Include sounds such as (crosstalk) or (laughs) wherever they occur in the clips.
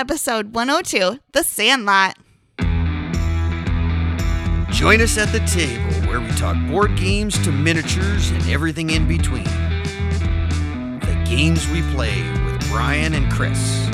episode 102 The Sandlot. Join us at the table where we talk board games to miniatures and everything in between. The games we play with Bryan and Chris.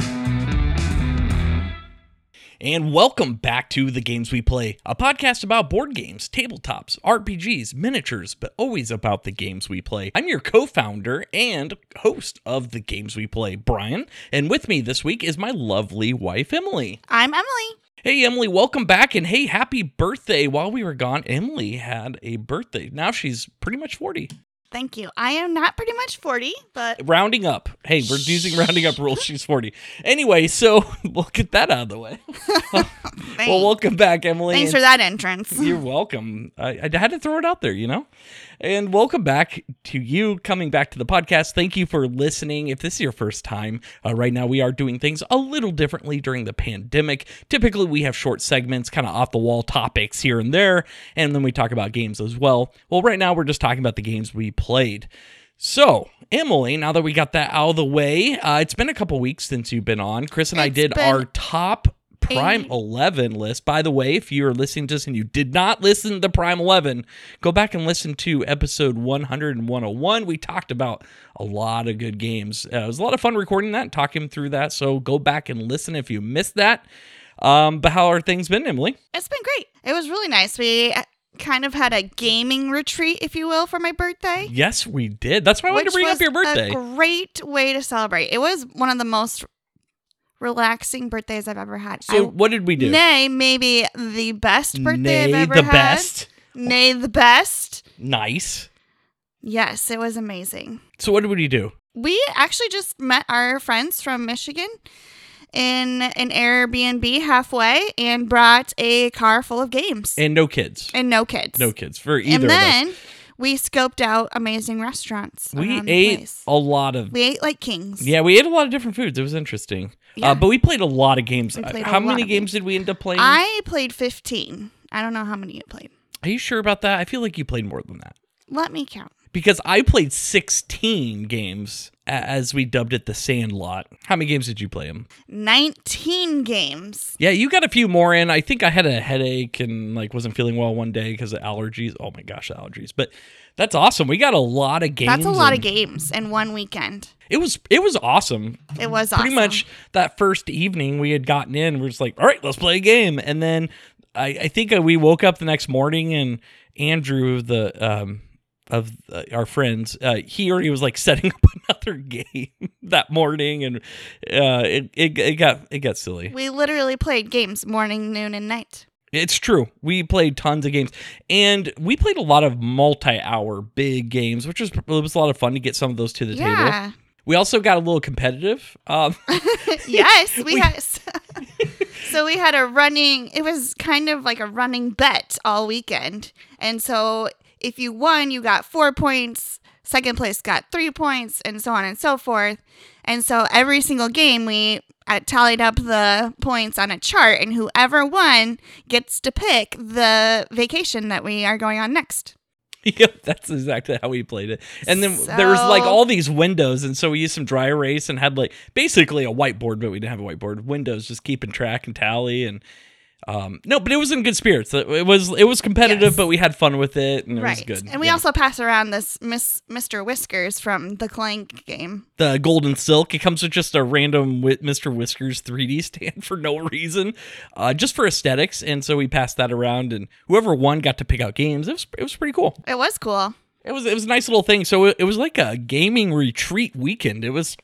And welcome back to The Games We Play, a podcast about board games, tabletops, RPGs, miniatures, but always about the games we play. I'm your co founder and host of The Games We Play, Bryan. And with me this week is my lovely wife, Emily. I'm Emily. Hey, Emily, welcome back. And hey, happy birthday. While we were gone, Emily had a birthday. Now she's pretty much 40. Thank you. I am not pretty much 40, but Rounding up. Hey, we're using rounding up rules. She's 40. Anyway, so (laughs) we'll get that out of the way. (laughs) well, welcome back, Emily. thanks and- for that entrance. (laughs) You're welcome. I, I had to throw it out there, you know? And welcome back to you coming back to the podcast. Thank you for listening. If this is your first time, uh, right now we are doing things a little differently during the pandemic. Typically, we have short segments, kind of off the wall topics here and there, and then we talk about games as well. Well, right now we're just talking about the games we played. So, Emily, now that we got that out of the way, uh, it's been a couple weeks since you've been on. Chris and I It's did been our top Prime a- 11 list. By the way, if you're listening to this and you did not listen to the Prime 11, go back and listen to episode 100 and 101. We talked about a lot of good games. Uh, it was a lot of fun recording that and talking through that. So go back and listen if you missed that. Um, but how are things been, Emily? It's been great. It was really nice. We kind of had a gaming retreat, if you will, for my birthday. Yes, we did. That's why I wanted to bring up your birthday. A great way to celebrate. It was one of the most relaxing birthdays I've ever had. so I, what did we do? Nay, maybe the best birthday Nay, I've ever had. the had. best. Nay, the best. Nice. Yes, it was amazing. So what did we do? We actually just met our friends from Michigan in an Airbnb halfway and brought a car full of games And no kids. and no kids. No kids for either and of us. then we scoped out amazing restaurants. We ate a lot of We ate like kings. Yeah, we ate a lot of different foods. It was interesting. Yeah. Uh, but we played a lot of games. We Uh, played a How many games games. did we end up playing? I played 15. I don't know how many you played. Are you sure about that? I feel like you played more than that. Let me count. Because I played 16 games as we dubbed it the Sandlot. How many games did you play them? 19 games. Yeah, you got a few more in. I think I had a headache and like wasn't feeling well one day because of allergies. Oh my gosh, allergies. But that's awesome. We got a lot of games. That's a lot of games in one weekend. It was it was awesome. It was pretty awesome. much that first evening we had gotten in we're just like all right let's play a game and then i, I think we woke up the next morning and andrew the um of uh, our friends uh, he already was like (laughs) setting up another game that morning and uh it, it, it got it got silly We literally played games morning, noon, and night. it's true we played tons of games and we played a lot of multi-hour big games which was it was a lot of fun to get some of those to the table we also got a little competitive um (laughs) yes, we, (laughs) We- had. so we had a running. It was kind of like a running bet all weekend, and so if you won, you got four points. Second place got three points, and so on and so forth. And so every single game, we uh, tallied up the points on a chart, and whoever won gets to pick the vacation that we are going on next. (laughs) Yep, that's exactly how we played it. And then there was like all these windows, and so we used some dry erase and had like basically a whiteboard, but we didn't have a whiteboard. Windows just keeping track and tally and um no, but it was in good spirits. It was it was competitive, Yes. but we had fun with it and it right. was good. And we Yeah. also pass around this Miss Mr. Whiskers from the Clank game. the golden silk. It comes with just a random Mr. Whiskers 3D stand (laughs) for no reason, uh, just for aesthetics. And so we passed that around, and whoever won got to pick out games. It was it was pretty cool. It was cool. It was it was a nice little thing. So it, it was like a gaming retreat weekend. It was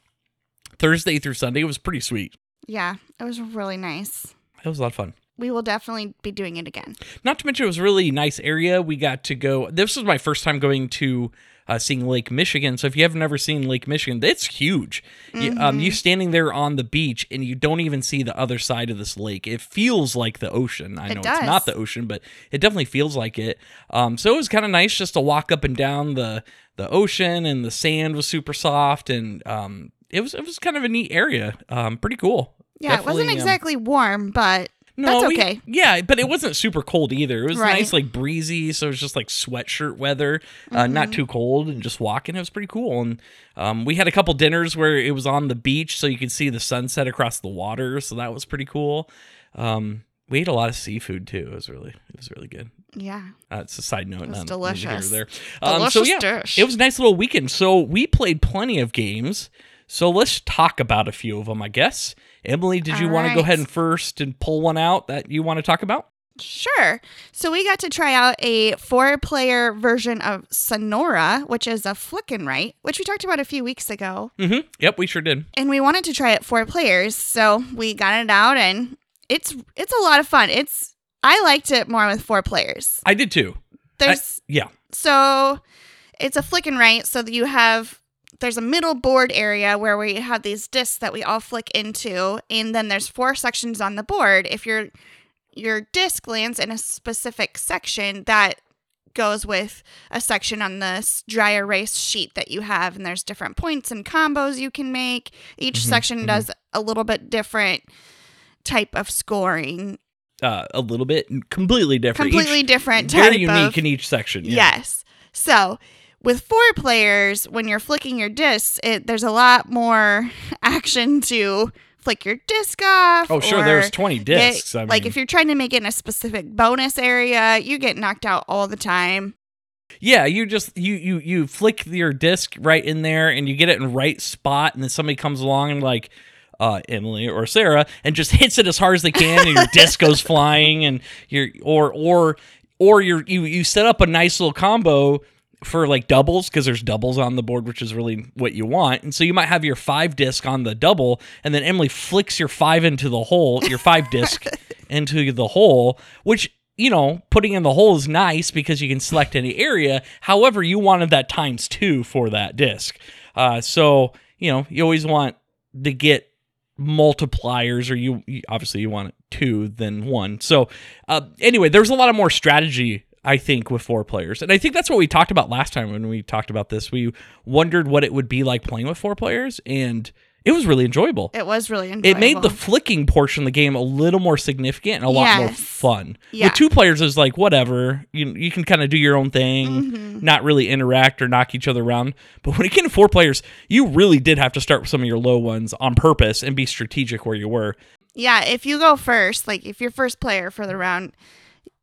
Thursday through Sunday. It was pretty sweet. Yeah, it was really nice. It was a lot of fun. We will definitely be doing it again. Not to mention, it was a really nice area. We got to go. This was my first time going to uh, seeing Lake Michigan. So if you have never seen Lake Michigan, it's huge. You, um, you standing there on the beach and you don't even see the other side of this lake. It feels like the ocean. I It know it's not the ocean, but it definitely feels like it. Um, so it was kind of nice just to walk up and down the the ocean, and the sand was super soft, and um, it was it was kind of a neat area. Um, pretty cool. Yeah, it wasn't Definitely, um, exactly warm, but That's we- okay. yeah, but it wasn't super cold either. It was Right. nice, like breezy. So it was just like sweatshirt weather, uh, not Mm-hmm. too cold, and just walking. It was pretty cool. And um, we had a couple dinners where it was on the beach, so you could see the sunset across the water. So that was pretty cool. Um, we ate a lot of seafood too. It was really, it was really good. Yeah. Uh, it's a side note. It was not neither here nor delicious. There. Um, so Delicious yeah, dish. it was a nice little weekend. So we played plenty of games. So let's talk about a few of them, I guess. Emily, did you All want to go ahead and first and pull one out that you want to talk about? Sure. So we got to try out a four player version of Sonora, which is a flick and write, which we talked about a few weeks ago. Mm-hmm. Yep, we sure did. And we wanted to try it four players. So we got it out and it's it's a lot of fun. It's I liked it more with four players. I did too. I- There's yeah. so it's a flick and write, so that you have there's a middle board area where we have these discs that we all flick into, and then there's four sections on the board. If your your disc lands in a specific section, that goes with a section on this dry erase sheet that you have, and there's different points and combos you can make. Each Mhm, section mhm. does a little bit different type of scoring, Uh, a little bit completely different. completely Each, different type very unique of in each section. Yeah. Yes. So with four players, when you're flicking your discs, it, there's a lot more (laughs) action to flick your disc off. Oh, sure. There's 20 get- discs. I mean, like if you're trying to make it in a specific bonus area, you get knocked out all the time. Yeah, you just you you you flick your disc right in there and you get it in the right spot and then somebody comes along and like uh, Emily or Sarah and just (laughs) hits it as hard as they can and your disc goes (laughs) flying and you're or or or you're you you set up a nice little combo for like doubles because there's doubles on the board which is really what you want and so you might have your five disc on the double and then Emily flicks your five into the hole your five disc (laughs) into the hole which you know, putting in the hole is nice because you can select any area. However, you wanted that times two for that disc. Uh, so, you know, you always want to get multipliers, or you, you obviously you want two than one. So, uh, anyway, there's a lot of more strategy. I think with four players. And I think that's what we talked about last time when we talked about this. We wondered what it would be like playing with four players, and it was really enjoyable. It was really enjoyable. It made the flicking portion of the game a little more significant and a lot more fun. Yeah. With two players, is like whatever you you can kind of do your own thing, Mhm. not really interact or knock each other around. But when it came to four players, you really did have to start with some of your low ones on purpose and be strategic where you were. Yeah, if you go first, like if you're first player for the round,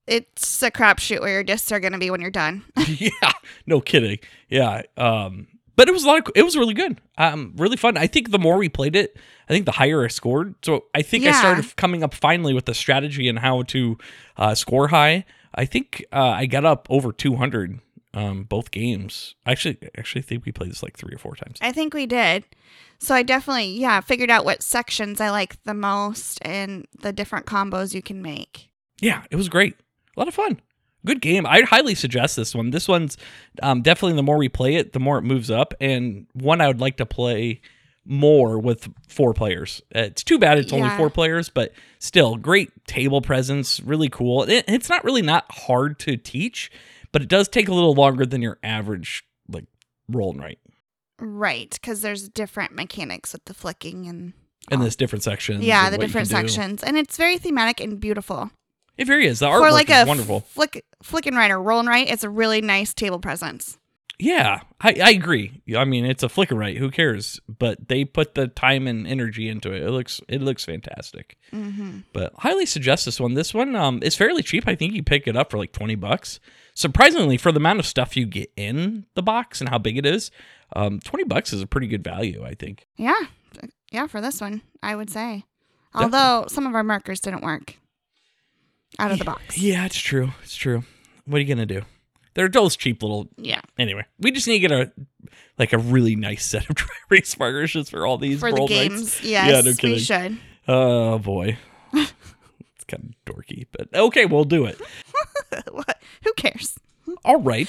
it's a crapshoot where your discs are going to be when you're done. (laughs) (laughs) yeah, no kidding. Yeah, um, but it was a lot. Of, it was really good. Um, really fun. I think the more we played it, I think the higher I scored. So I think I started coming up finally with the strategy and how to uh, score high. I think uh, I got up over 200 um, both games. Actually, actually I think we played this like three or four times. I think we did. So I definitely, yeah, figured out what sections I like the most and the different combos you can make. Yeah, it was great. A lot of fun. Good game. I highly suggest this one. This one's um, definitely the more we play it, the more it moves up, and one I would like to play more with four players. Uh, It's too bad it's only four players, but still great table presence. Really cool. It, it's not really not hard to teach, but it does take a little longer than your average like roll and write Right, because there's different mechanics with the flicking and in this different section. yeah, the different sections, and it's very thematic and beautiful. It very is. The For artwork like is a wonderful. flick, flick and write or roll and write, it's a really nice table presence. Yeah, I, I agree. I mean, it's a flicker, right? Who cares? But they put the time and energy into it. It looks it looks fantastic. Mm-hmm. But highly suggest this one. This one um is fairly cheap. I think you pick it up for like twenty bucks. Surprisingly, for the amount of stuff you get in the box and how big it is, um, twenty bucks is a pretty good value. I think. Yeah, yeah, for this one, I would say. Although some of our markers didn't work out of the box. Yeah, it's true. It's true. What are you gonna do? They're those cheap little. Yeah, Anyway, we just need to get a like a really nice set of (laughs) dry erase markers just for all these for the world nights. games, yes, (laughs) Yeah, no we kidding. should. Oh boy. (laughs) it's kind of dorky, but okay, we'll do it. What? Who cares? All right.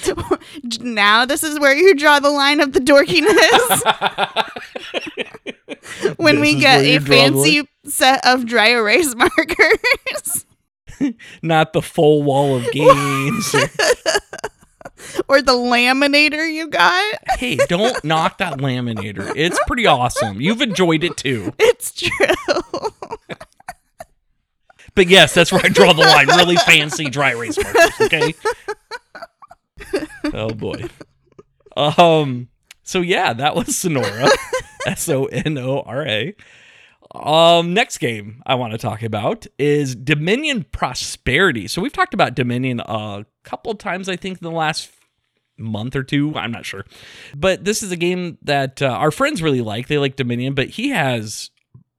Now this is where you draw the line of the dorkiness. when This we get a draw the line. fancy set of dry erase markers (laughs) Not the full wall of games. (laughs) or the laminator you got. hey, don't knock that laminator. It's pretty awesome. You've enjoyed it too. It's true. But yes, that's where I draw the line. Really fancy dry erase markers. Okay. oh boy. Um. So yeah, that was Sonora. S O N O R A. Um, next game I want to talk about is Dominion Prosperity. So we've talked about Dominion a couple times, I think, in the last month or two. I'm not sure, but this is a game that uh, our friends really like. They like Dominion, but he has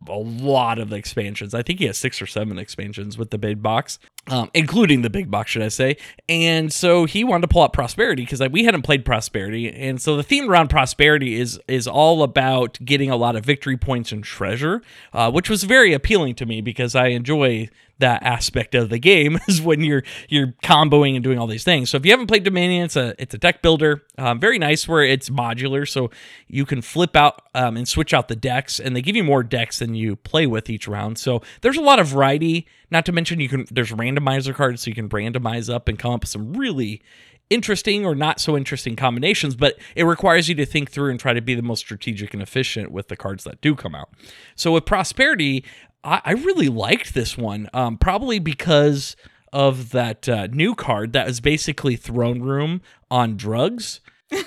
a lot of expansions. I think he has six or seven expansions with the big box, um, including the big box, should I say? And so he wanted to pull out Prosperity because we hadn't played Prosperity, and so the theme around Prosperity is is all about getting a lot of victory points and treasure, uh, which was very appealing to me because I enjoy that aspect of the game (laughs) is when you're you're comboing and doing all these things. So if you haven't played Dominion, it's a it's a deck builder, um, very nice where it's modular, so you can flip out um, and switch out the decks, and they give you more decks than you play with each round. So there's a lot of variety. Not to mention you can there's randomizer cards, so you can randomize up and come up with some really interesting or not so interesting combinations, but it requires you to think through and try to be the most strategic and efficient with the cards that do come out. So with Prosperity, I, I really liked this one, um, probably because of that uh, new card that is basically Throne Room on drugs. (laughs)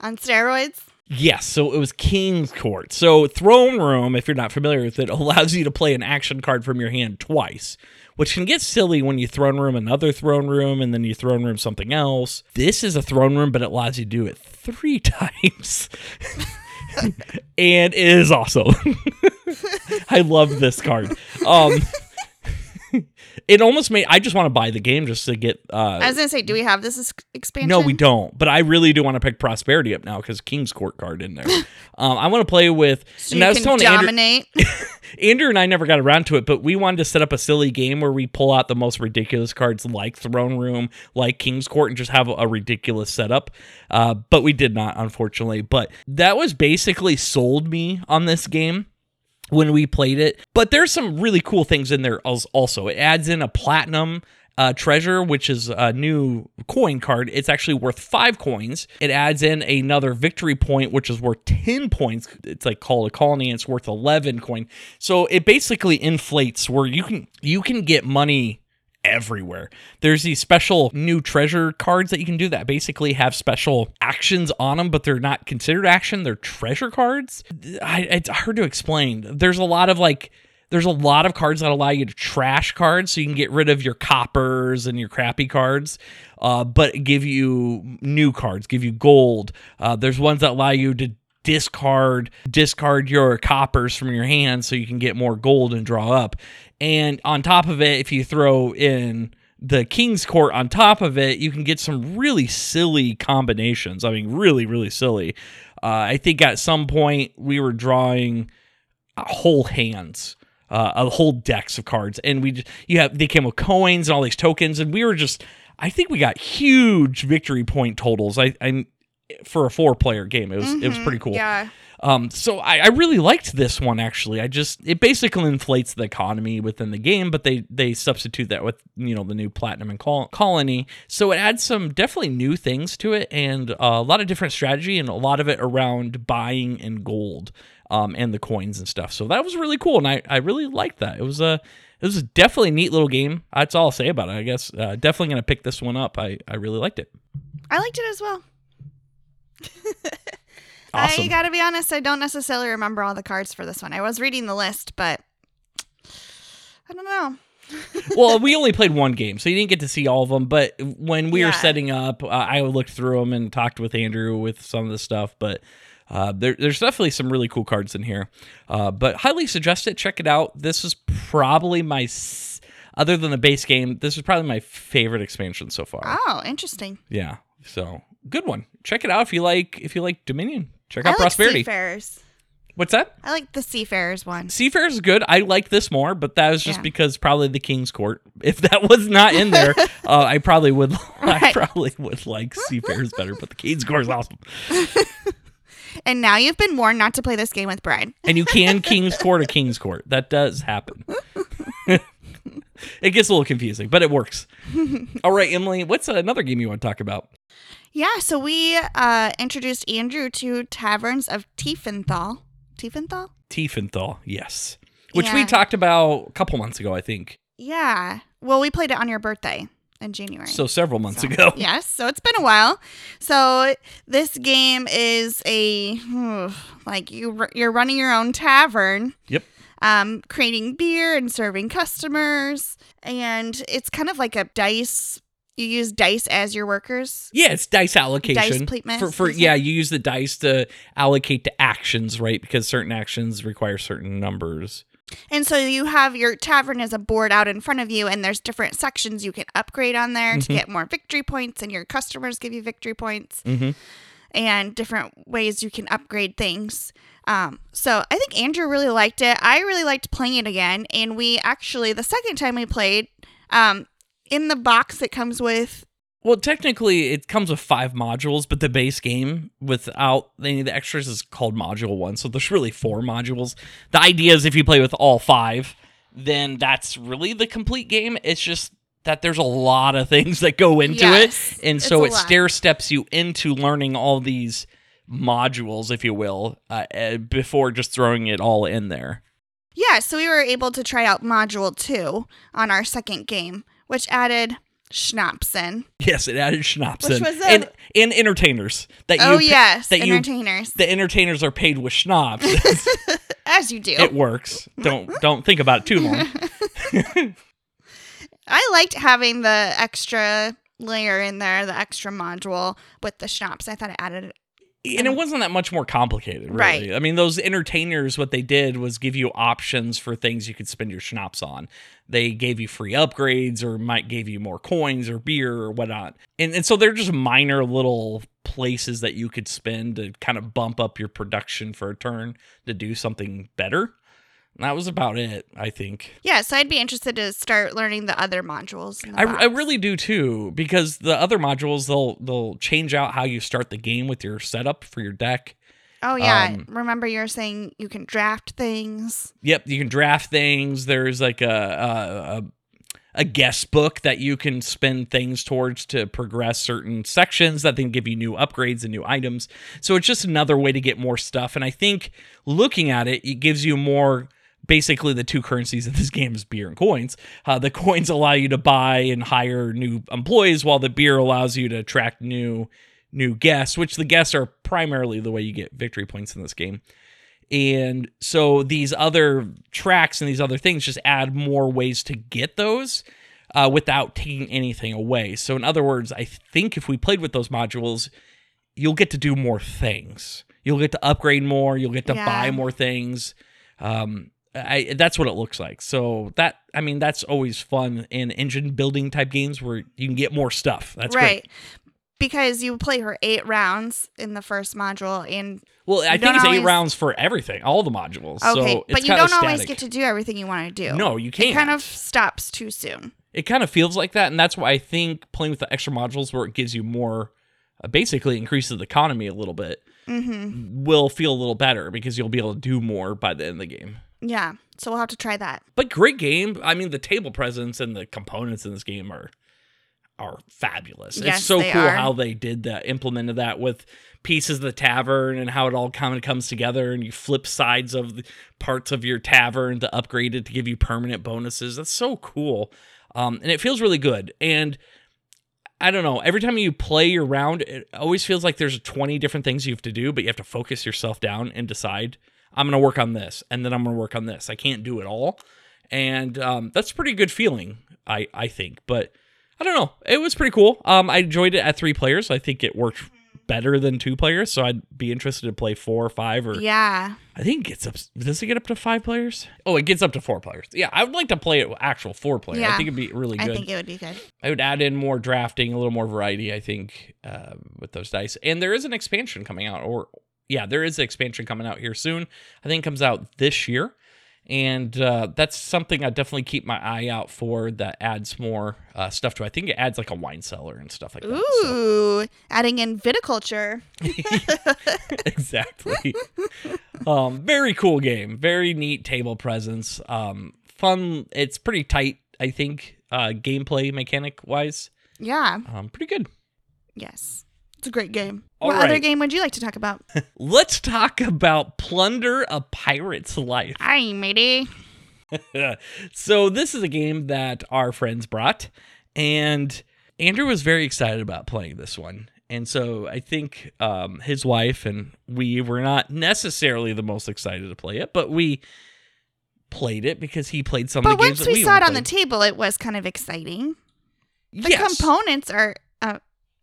On steroids? Yes, so it was King's Court. So Throne Room, if you're not familiar with it, (laughs) allows you to play an action card from your hand twice, which can get silly when you Throne Room another Throne Room and then you Throne Room something else. This is a Throne Room, but it allows you to do it three (laughs) times. (laughs) and it is awesome. I love this card. Um, it almost made I just want to buy the game just to get. Uh, I was gonna say, do we have this ex- expansion? no, we don't. But I really do want to pick Prosperity up now because King's Court card in there. (laughs) um, I want to play with. So and you I was can telling Andrew, dominate. (laughs) Andrew and I never got around to it, but we wanted to set up a silly game where we pull out the most ridiculous cards like Throne Room, like King's Court, and just have a ridiculous setup. Uh, but we did not, unfortunately. But that was basically sold me on this game when we played it. But there's some really cool things in there also. It adds in a platinum uh, treasure, which is a new coin card. It's actually worth five coins. It adds in another victory point, which is worth 10 points. It's like called a colony, and it's worth 11 coin. So it basically inflates where you can you can get money everywhere. There's these special new treasure cards that you can do that basically have special actions on them, but they're not considered action. They're treasure cards. I, it's hard to explain. There's a lot of like, there's a lot of cards that allow you to trash cards so you can get rid of your coppers and your crappy cards, uh, but give you new cards, give you gold. Uh, there's ones that allow you to discard discard your coppers from your hand so you can get more gold and draw up. And on top of it, if you throw in the King's Court on top of it, you can get some really silly combinations. I mean, really, really silly. Uh, I think at some point we were drawing whole hands. Uh, a whole decks of cards, and we just, you have they came with coins and all these tokens, and we were just I think we got huge victory point totals. I, I for a four player game, it was it was pretty cool. Yeah. Um, so I, I really liked this one actually. I just it basically inflates the economy within the game, but they they substitute that with you know the new platinum and col- colony. So it adds some definitely new things to it and uh, a lot of different strategy and a lot of it around buying and gold um, and the coins and stuff. So that was really cool, and I I really liked that. It was a it was definitely a neat little game. That's all I'll say about it. I guess uh, definitely gonna pick this one up. I I really liked it. I liked it as well. (laughs) Awesome. I gotta be honest, I don't necessarily remember all the cards for this one. I was reading the list, but I don't know. (laughs) well, we only played one game, so you didn't get to see all of them. But when we Yeah. were setting up, uh, I looked through them and talked with Andrew with some of the stuff. But uh, there, there's definitely some really cool cards in here. Uh, but highly suggest it. Check it out. This is probably my, s- other than the base game, this is probably my favorite expansion so far. Oh, interesting. Yeah. So good one. Check it out if you like if you like Dominion. Check I out like Prosperity. Seafarers. What's that? I like the Seafarers one. Seafarers is good. I like this more, but that was just Yeah. because probably the King's Court. If that was not in there, (laughs) uh, I probably would. (laughs) I probably would like Seafarers better. But the King's Court is awesome, (laughs) And now you've been warned not to play this game with Bryan. and you can King's Court or King's Court. That does happen. it gets a little confusing, but it works. All right, Emily, what's another game you want to talk about? Yeah, so we uh, introduced Andrew to Taverns of Tiefenthal. Tiefenthal? Tiefenthal, yes. which we talked about a couple months ago, I think. Yeah. Well, we played it on your birthday in January. So several months So, ago. Yes, so it's been a while. So this game is a like you you're running your own tavern. Yep. Um, creating beer and serving customers, and it's kind of like a dice. You use dice as your workers. Yeah, it's dice allocation. placement, for, for yeah, you use the dice to allocate to actions, right? Because certain actions require certain numbers. And so you have your tavern as a board out in front of you, and there's different sections you can upgrade on there to Mhm. get more victory points, and your customers give you victory points. hmm and different ways you can upgrade things. Um, so I think Andrew really liked it. I really liked playing it again, and we actually the second time we played, um, in the box it comes with. Well, technically, it comes with five modules, but the base game without any of the extras is called Module One. So there's really four modules. The idea is if you play with all five, then that's really the complete game. It's just that there's a lot of things that go into Yes, it, and so it lot. stair steps you into learning all these modules, if you will, uh, uh, before just throwing it all in there. Yeah, so we were able to try out module two on our second game, which added schnapps in. Yes, it added schnapps Which was a- and and entertainers that you oh yes, that you entertainers, the entertainers are paid with schnapps. (laughs) as you do. it works. Don't (laughs) don't think about it too long. (laughs) I liked having the extra layer in there, the extra module with the schnapps. I thought it added And it wasn't that much more complicated, really. Right. I mean, those entertainers, what they did was give you options for things you could spend your schnapps on. They gave you free upgrades or might gave you more coins or beer or whatnot. And, and so they're just minor little places that you could spend to kind of bump up your production for a turn to do something better. And that was about it, I think. Yeah, so I'd be interested to start learning the other modules. the I, I really do too because the other modules they'll they'll change out how you start the game with your setup for your deck. Oh yeah, um, remember you were saying you can draft things. Yep, you can draft things. There's like a a, a, a guest book that you can spend things towards to progress certain sections that then give you new upgrades and new items. So it's just another way to get more stuff. And I think looking at it, it gives you more. Basically, the two currencies in this (laughs) game is beer and coins. Uh, the coins allow you to buy and hire new employees, while the beer allows you to attract new new guests. Which the guests are primarily the way you get victory points in this game. And so these other tracks and these other things just add more ways to get those uh, without taking anything away. So, in other words, I think if we played with those modules, you'll get to do more things. You'll get to upgrade more. You'll get to Yeah. buy more things. Um, I, that's what it looks like. So that I mean that's always fun in engine building type games where you can get more stuff. That's right. great. Because you play her eight rounds in the first module, and Well, I think it's eight rounds for everything, all the modules. okay, so it's but you don't always static. get to do everything you want to do. No, you can't. it kind of stops too soon. it kind of feels like that and that's why i think playing with the extra modules where it gives you more uh, basically increases the economy a little bit Mm-hmm. will feel a little better because you'll be able to do more by the end of the game Yeah, so we'll have to try that. but great game i mean the table presence and the components in this game are are fabulous Yes, it's so cool are. how they did that implemented that with pieces of the tavern and how it all kind of comes together and you flip sides of the parts of your tavern to upgrade it to give you permanent bonuses that's so cool um, and it feels really good and I don't know. Every time you play your round, it always feels like there's 20 different things you have to do, but you have to focus yourself down and decide, I'm going to work on this, and then I'm going to work on this. I can't do it all. And um, that's a pretty good feeling, I, I think. But I don't know. It was pretty cool. Um, I enjoyed it at three players. I think it worked better than two players. So I'd be interested to play four or five or Yeah, I think it gets up. Does it get up to five players? Oh, it gets up to four players. Yeah, I would like to play it with actual four player. I think it'd be really good. I think it would be good. I would add in more drafting, a little more variety. I think uh, with those dice, and there is an expansion coming out, or yeah, there is an expansion coming out here soon. I think it comes out this year, and uh, that's something I definitely keep my eye out for. That adds more uh, stuff to. it. I think it adds like a wine cellar and stuff like that. so- Ooh, adding in viticulture. (laughs) exactly. um, very cool game. Very neat table presence. Um, fun. It's pretty tight. I think uh, gameplay mechanic wise. Yeah, Um, pretty good. yes, it's a great game. All what other game would you like to talk about? (laughs) Let's talk about Plunder a Pirate's Life. Hi, matey. (laughs) so this is a game that our friends brought, and Andrew was very excited about playing this one. And so I think um, his wife and we were not necessarily the most excited to play it, but we played it because he played some But of the games once we we saw it on the table, it was kind of exciting. The yes. components are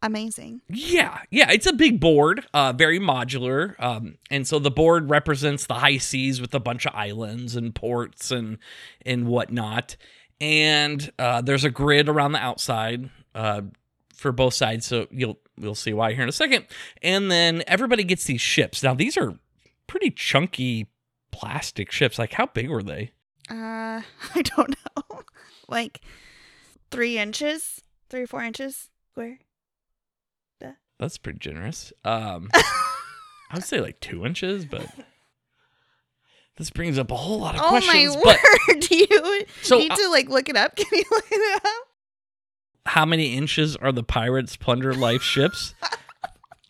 amazing. Yeah, yeah, it's a big board, uh, very modular, um, and so the board represents the high seas with a bunch of islands and ports and and whatnot. And uh, there's a grid around the outside uh, for both sides, so you'll you'll see why here in a second. And then everybody gets these ships. Now these are pretty chunky plastic ships. Like how big were they? Uh, (laughs) I don't know. (laughs) like three inches, three or four inches square. That's pretty generous. Um, (laughs) I would say like two inches, but this brings up a whole lot of oh questions. my but word! (laughs) Do you So, need uh, to like look it up? (laughs) Can you look it up? how many inches are the pirates plunder life ships?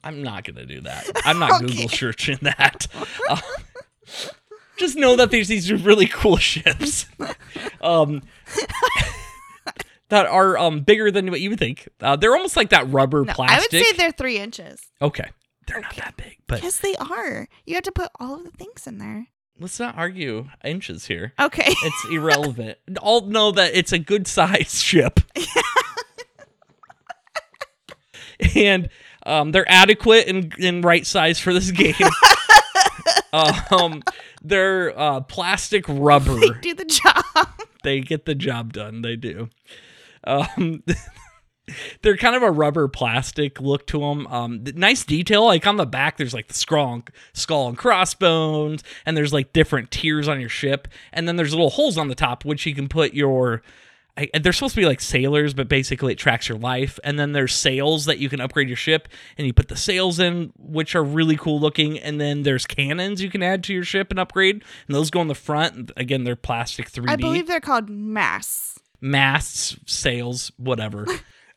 I'm not gonna do that. I'm not Okay. Google searching that. Uh, just know that there's these really cool ships, um, that are um bigger than what you would think. Uh, they're almost like that rubber No, I would say they're three inches. okay, they're not that big, but Yes, they are. You have to put all of the things in there. let's not argue inches here. Okay. (laughs) It's irrelevant. All know that it's a good size (laughs) ship. and um, they're adequate and, and right size for this game. (laughs) um, they're uh, plastic rubber. they do the job. They get the job done. They do. Um, (laughs) they're kind of a rubber plastic look to them. Um, nice detail. Like on the back, there's like the skull and, skull and crossbones, and there's like different tiers on your ship, and then there's little holes on the top which you can put your. I, they're supposed to be like sailors, but basically it tracks your life. And then there's sails that you can upgrade your ship, and you put the sails in, which are really cool looking. And then there's cannons you can add to your ship and upgrade, and those go in the front. Again, they're plastic 3D I believe they're called mass. Masts, sails, whatever.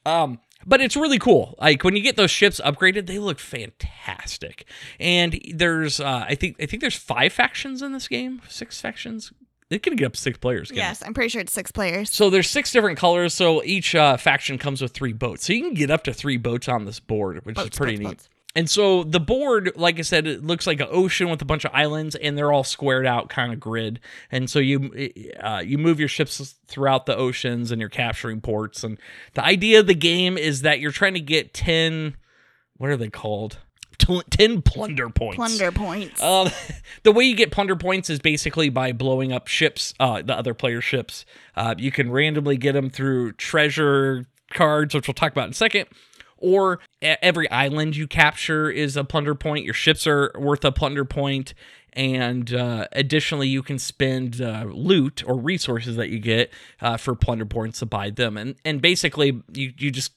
um, but it's really cool. Like when you get those ships upgraded, they look fantastic. And there's, uh, I think, I think there's five factions in this game, six factions. It can get up to six players. can't it? Yes, I'm pretty sure it's six players. So there's six different colors. So each uh, faction comes with three boats. So you can get up to three boats on this board, which Boats, is pretty boats, neat. boats. And so the board, like I said, it looks like an ocean with a bunch of islands, and they're all squared out kind of grid. And so you uh, you move your ships throughout the oceans, and you're capturing ports. And the idea of the game is that you're trying to get ten, what are they called? Ten plunder points. Plunder points. Um, (laughs) the way you get plunder points is basically by blowing up ships, uh, the other players' ships. Uh, you can randomly get them through treasure cards, which we'll talk about in a second. Or every island you capture is a plunder point. Your ships are worth a plunder point, and uh, additionally, you can spend uh, loot or resources that you get uh, for plunder points to buy them. And and basically, you you just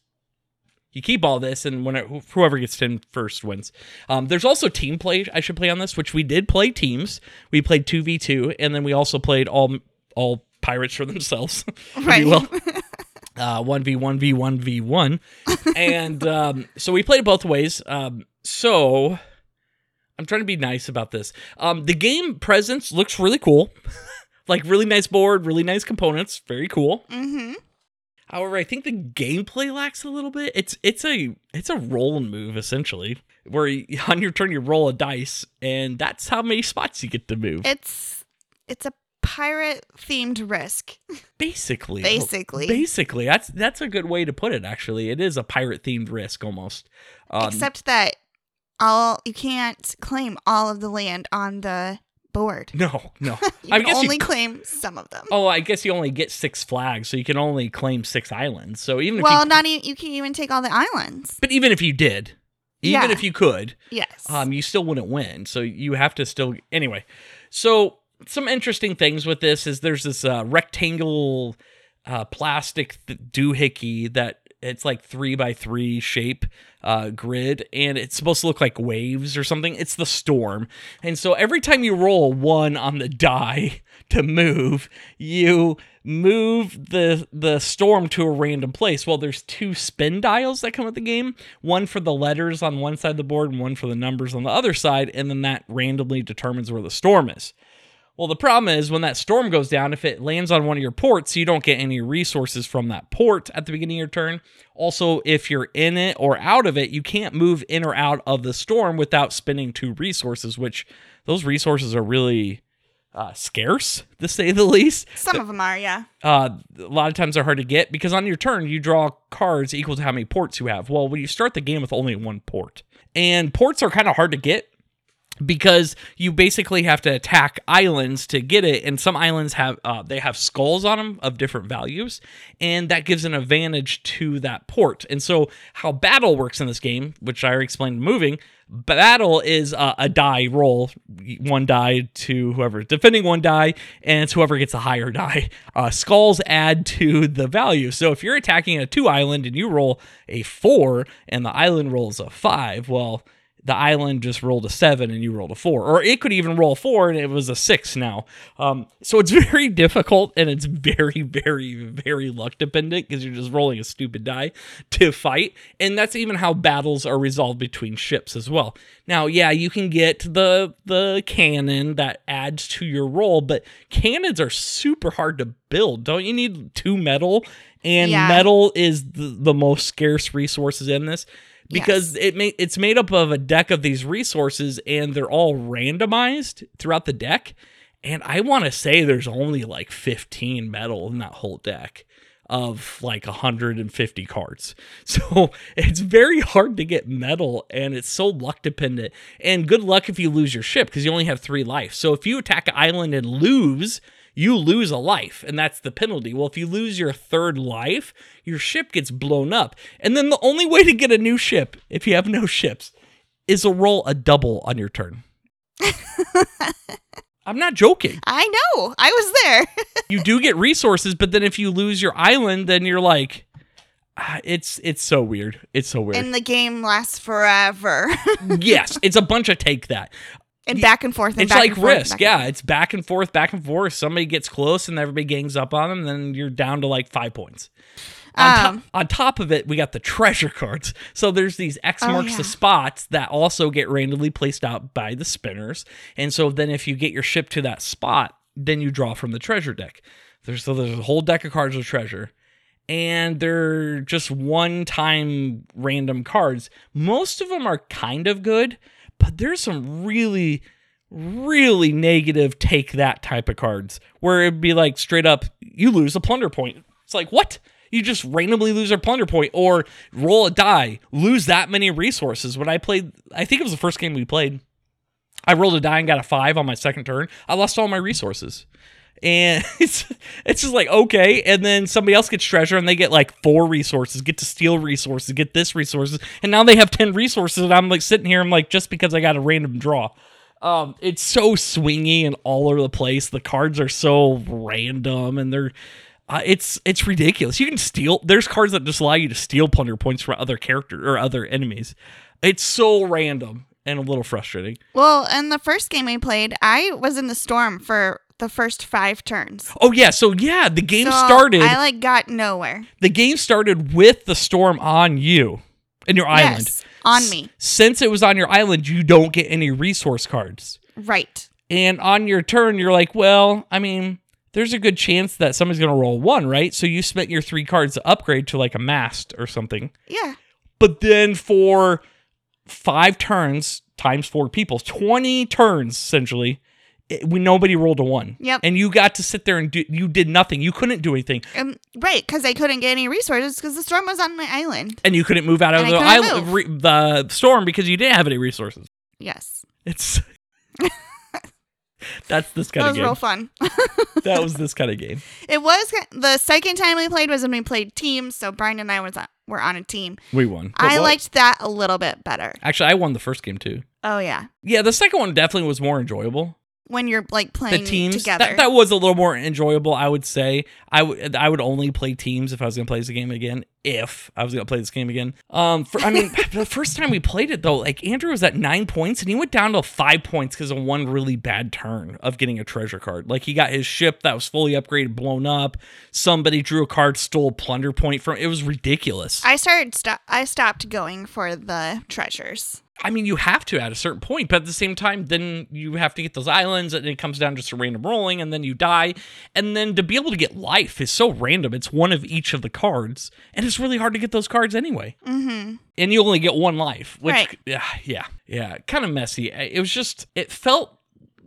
you keep all this, and when it, whoever gets 10 first wins. Um, there's also team play I should play on this, which we did play teams. We played 2v2, and then we also played all all pirates for themselves. (laughs) Right. (laughs) Uh, 1v1 v1 v1 and um, so we played both ways um, so i'm trying to be nice about this um, the game presence looks really cool (laughs) like really nice board really nice components very cool mm-hmm. However, I think the gameplay lacks a little bit. It's it's a it's a roll and move essentially, where you, (laughs) on your turn you roll a dice, and that's how many spots you get to move. It's it's a pirate themed risk. basically, Basically. basically, that's that's a good way to put it. Actually, it is a pirate themed risk almost. Um, Except that all you can't claim all of the land on the board. no, no. (laughs) You I can guess you only c- claim some of them. Oh, I guess you only get six flags, so you can only claim six islands. So even if well, you, not even you can't even take all the islands. but even if you did, even Yeah. if you could, Yes. um, you still wouldn't win. So you have to still anyway. So some interesting things with this is there's this uh, rectangle uh, plastic th- doohickey that it's like three by three shape uh, grid, and it's supposed to look like waves or something. It's the storm, and so every time you roll one on the die (laughs) to move, you move the the storm to a random place. Well, there's two spin dials that come with the game. One for the letters on one side of the board, and one for the numbers on the other side, and then that randomly determines where the storm is. Well, the problem is when that storm goes down, if it lands on one of your ports, you don't get any resources from that port at the beginning of your turn. Also, if you're in it or out of it, you can't move in or out of the storm without spending two resources, which those resources are really uh, scarce, to say the least. Some of them are, yeah. Uh, a lot of times they're hard to get because on your turn, you draw cards equal to how many ports you have. Well, when you start the game with only one port, and ports are kind of hard to get because you basically have to attack islands to get it and some islands have uh, they have skulls on them of different values and that gives an advantage to that port. And so how battle works in this game which i already explained moving battle is uh, a die roll. One die to whoever defending one die and it's whoever gets a higher die. (laughs) Uh, skulls add to the value. So if you're attacking a two island and you roll a four and the island rolls a five well the island just rolled a seven and you rolled a four, or it could even roll four and it was a six now. Um, so it's (laughs) very difficult and it's very, very, very luck dependent because you're just rolling a stupid die to fight. And that's even how battles are resolved between ships as well. Now, yeah, you can get the the cannon that adds to your roll, but cannons are super hard to build. Don't you need two metal? And Yeah. metal is the, the most scarce resources in this because it ma- it's made up of a deck of these resources and they're all randomized throughout the deck. And i want to say there's only like 15 metal in that whole deck of like 150 cards. (laughs) So it's very hard to get metal and it's so luck dependent. And good luck if you lose your ship because you only have three life. So if you attack an island and lose you lose a life, and that's the penalty. Well, if you lose your third life, your ship gets blown up. And then the only way to get a new ship, if you have no ships, is to roll a double on your turn. (laughs) I'm not joking. I know. I was there. (laughs) You do get resources, but then if you lose your island, then you're like, ah, it's it's so weird. It's so weird. and the game lasts forever. (laughs) yes, it's a bunch of take that. And back and forth. And It's back like and forth, risk, yeah. It's back and forth, back and forth. Somebody gets close and everybody gangs up on them, then you're down to like five points. On, Um, on top of it, we got the treasure cards. So there's these X Oh, marks yeah. the spots that also get randomly placed out by the spinners. And so then if you get your ship to that spot, then you draw from the treasure deck. There's so there's a whole deck of cards with treasure. And they're just one time random cards. Most of them are kind of good, but there's some really really negative take that type of cards where it'd be like straight up you lose a plunder point. It's like what? You just randomly lose a plunder point or roll a die lose that many resources. When i played i think it was the first game we played i rolled a die and got a five on my second turn. I lost all my resources and (laughs) it's it's just like okay. And then somebody else gets treasure and they get like four resources get to steal resources get this resources. And now they have 10 resources and i'm like sitting here i'm like just because i got a random draw. Um it's so swingy and all over the place. The cards are so random and they're uh, it's it's ridiculous. You can steal there's cards that just allow you to steal plunder points from other character or other enemies. It's so random and a little frustrating. Well, in the first game we played, I was in the storm for the first five turns. oh yeah so yeah the game So started I like got nowhere. the game started with the storm on you and your island. Yes, on me. Since it was on your island, you don't get any resource cards. Right. And on your turn, you're like, well, I mean, there's a good chance that somebody's going to roll one, right? So you spent your three cards to upgrade to like a mast or something. Yeah. But then for five turns times four people, 20 turns essentially, it, when nobody rolled a one. Yep. And you got to sit there and do, you did nothing. You couldn't do anything. Um, right, because I couldn't get any resources because the storm was on my island. And you couldn't move out of And the island, re, the storm because you didn't have any resources. Yes. It's (laughs) that's this That kind of game. It was real fun. (laughs) that was this kind of game. (laughs) it was the second time we played was when we played teams. So Bryan and I was on, were on a team. We won. I what- liked that a little bit better. Actually, I won the first game too. Oh yeah, Yeah, the second one definitely was more enjoyable. When you're like playing The teams together. that, that was a little more enjoyable. I would say I would I would only play teams if I was going to play this game again. If I was going to play this game again. Um, for, I mean, (laughs) the first time we played it though, like Andrew was at nine points and he went down to five points because of one really bad turn of getting a treasure card. Like he got his ship that was fully upgraded blown up. Somebody drew a card, stole a plunder point from. It was ridiculous. I started. Sto- I stopped going for the treasures. I mean, you have to at a certain point, but at the same time, then you have to get those islands, and it comes down just to random rolling, and then you die. And then to be able to get life is so random. It's one of each of the cards, and it's really hard to get those cards anyway. Mm-hmm. And you only get one life, which, Right. yeah, yeah, yeah, kind of messy. It was just, it felt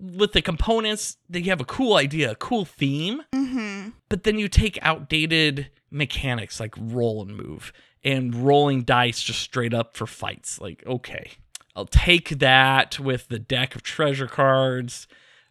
with the components that you have a cool idea, a cool theme, Mm-hmm. but then you take outdated mechanics like roll and move and rolling dice just straight up for fights. Like, okay, I'll take that with the deck of treasure cards,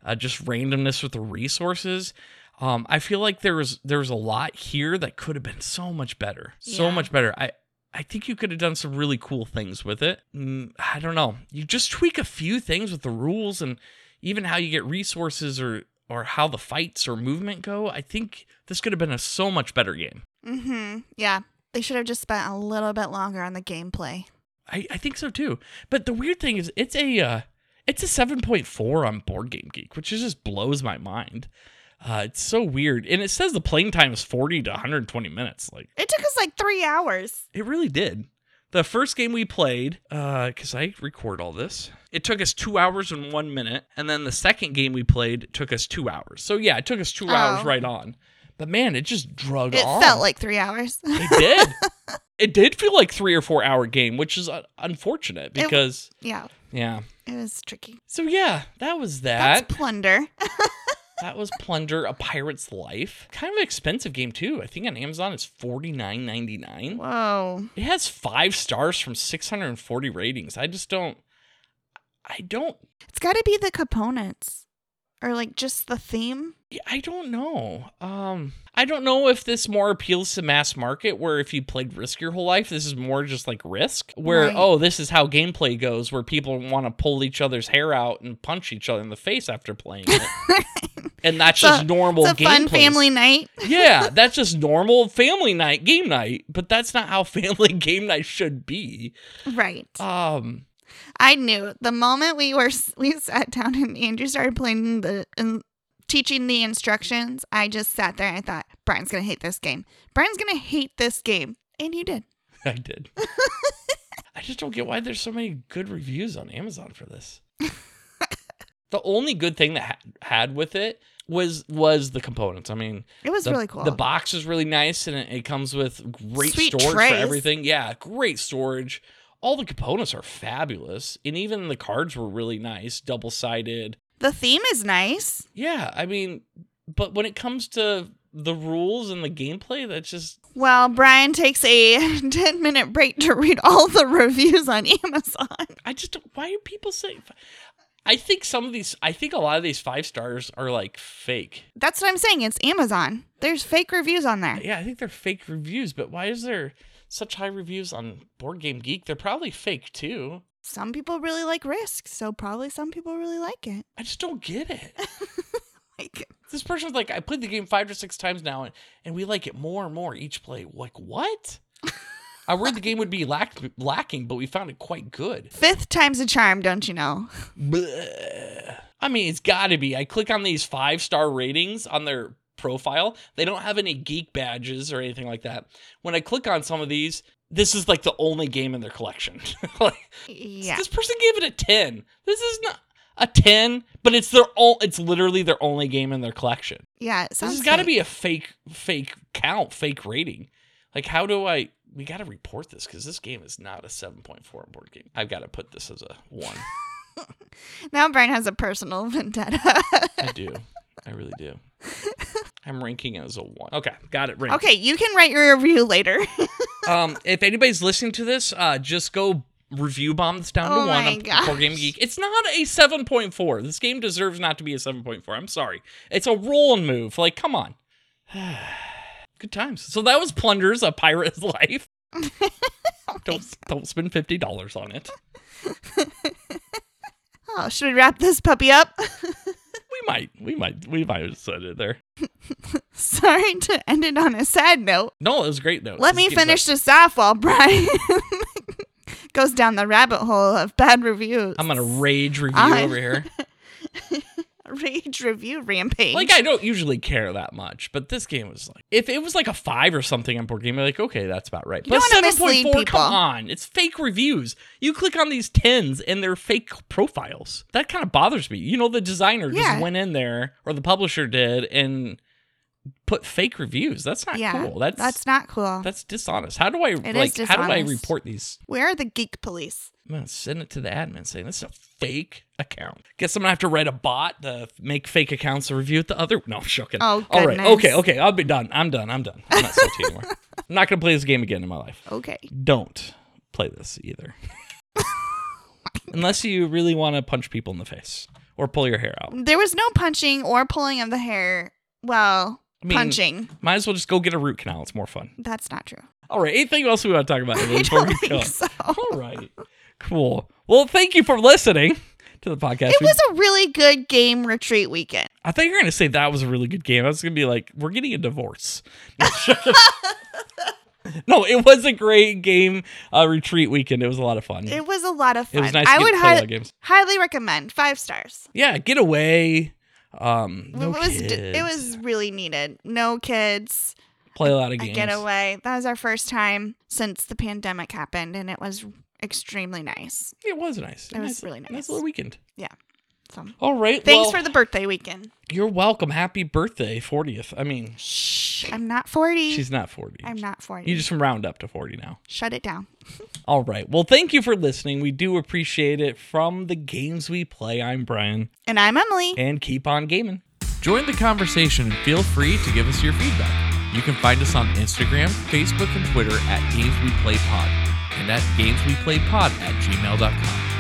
uh, just randomness with the resources. Um, I feel like there was there was a lot here that could have been so much better, so Yeah. much better. I I think you could have done some really cool things with it. Mm, I don't know. You just tweak a few things with the rules and even how you get resources or or how the fights or movement go. I think this could have been a so much better game. Mm-hmm. Yeah. They should have just spent a little bit longer on the gameplay. I, I think so too. But the weird thing is, it's a uh, it's a seven point four on Board Game Geek, which just blows my mind. Uh, it's so weird, and it says the playing time is forty to one hundred twenty minutes. Like It took us like three hours. it really did. The first game we played, because I record all this, it took us two hours and one minute, and then the second game we played took us two hours. So yeah, it took us two hours Oh. right on. But man, it just drug It on. felt like three hours. It did. (laughs) it did feel like three or four hour game, which is uh, unfortunate It- because yeah. yeah. It was tricky. So yeah, that was that. That's plunder. (laughs) that was Plunder: A Pirate's Life. Kind of an expensive game too. I think on Amazon it's forty nine ninety nine. Whoa. It has five stars from six hundred and forty ratings. I just don't. I don't. It's got to be the components or like just the theme. I don't know. Um, I don't know if this more appeals to mass market, where if you played Risk your whole life, this is more just like Risk, where Right. oh, this is how gameplay goes, where people want to pull each other's hair out and punch each other in the face after playing it, (laughs) and that's just normal. It's a fun gameplay. family night. (laughs) yeah, that's just normal family night, game night, but that's not how (laughs) family game night should be. Right. Um, I knew the moment we were we sat down and Andrew started playing the and teaching the instructions. I just sat there and I thought Bryan's gonna hate this game. Bryan's gonna hate this game, and you did. (laughs) I did. I just don't get why there's so many good reviews on Amazon for this. the only good thing that ha- had with it was was the components. I mean, It was the, really cool. The box is really nice, and it, it comes with great Sweet storage trays. for everything. Yeah, great storage. All the components are fabulous, and even the cards were really nice, double sided. The theme is nice. Yeah, I mean, but when it comes to the rules and the gameplay, that's just Well, Bryan takes a (laughs) 10 minute break to read all the reviews on Amazon. (laughs) I just don't, why are people saying? I think some of these, I think a lot of these five stars are like fake. That's what I'm saying. It's Amazon. There's fake reviews on there. Yeah, I think they're fake reviews. But why is there such high reviews on Board Game Geek? They're probably fake too. Some people really like Risk, so probably some people really like it. I just don't get it. (laughs) Like, this person's like, I played the game five or six times now, and, and we like it more and more each play. Like what? (laughs) I worried the game would be lack, lacking, but we found it quite good. fifth time's a charm, don't you know? Bleh. I mean, it's got to be. I click on these five star ratings on their profile. They don't have any geek badges or anything like that. When I click on some of these, this is like the only game in their collection. (laughs) like Yeah. this person gave it a 10. This is not a 10, but it's their all it's literally their only game in their collection. Yeah. It This has got to be a fake fake count, fake rating. Like how do I we got to report this cuz this game is not a 7.4 on board game. I've got to put this as a 1. (laughs) Now Bryan has a personal (laughs) vendetta. I do. I really do. I'm ranking it as a one. Okay, got it. Ranked. okay, you can write your review later. (laughs) Um, if anybody's listening to this, uh, just go review bomb this down Oh to one my on Game. Geek. It's not a seven point four. This game deserves not to be a seven point four. I'm sorry. It's a roll and move. Like, come on. (sighs) Good times. So that was Plunders, a pirate's life. (laughs) don't don't spend fifty dollars on it. (laughs) oh, should we wrap this puppy up? We might, we might, we might have said it there. (laughs) Sorry to end it on a sad note. No, it was a great though. Let me finish this off while Bryan (laughs) goes down the rabbit hole of bad reviews. I'm gonna rage review over here. (laughs) rage review (laughs) rampage. Like I don't usually care that much, but this game was like if it was like a five or something on board game, I'm like, okay, that's about right. You But seven point four, people. come on. It's fake reviews. You click on these tens and they're fake profiles. That kind of bothers me. You know, the designer Yeah. just went in there or the publisher did and put fake reviews. That's not yeah, cool. That's that's not cool. that's dishonest. How do I is like how do I report these? Where are the geek police? I'm gonna send it to the admin saying this is a fake account. Guess I'm gonna have to write a bot to make fake accounts to review it the other. No, I'm joking. Oh, All right, okay, okay. I'll be done. I'm done. I'm done. I'm not salty anymore. (laughs) I'm not gonna play this game again in my life. Okay. Don't play this either, (laughs) unless you really want to punch people in the face or pull your hair out. There was no punching or pulling of the hair. Well, I mean- punching. Might as well just go get a root canal. It's more fun. That's not true. All right. Anything else we want to talk about (laughs) I don't we go? think so. All right. Cool. Well, thank you for listening to the podcast. It was a really good game retreat weekend. I thought you were going to say that was a really good game. I was going to be like, we're getting a divorce. (laughs) no, it was a great game uh, retreat weekend. It was a lot of fun. It was a lot of fun. It was nice I to would get to play a lot hi- highly recommend. Five stars. Yeah, get away. Um, no it was kids. it was really needed. No kids. Play a lot of A games. getaway. That was our first time since the pandemic happened, and it was extremely nice. It was nice. It was Nice- really Nice nice. little weekend. Yeah. So All right. thanks well, for the birthday weekend. You're welcome. Happy birthday, 40th. I mean, Shh, I'm not 40. she's not 40. I'm not 40. You just round up to 40 now. Shut it down. (laughs) All right. Well, thank you for listening. We do appreciate it. From the games we play, I'm Bryan. And I'm Emily. And keep on gaming. Join the conversation and feel free to give us your feedback. You can find us on Instagram, Facebook, and Twitter at Games We Play Pod and at gamesweplaypod at gmail.com.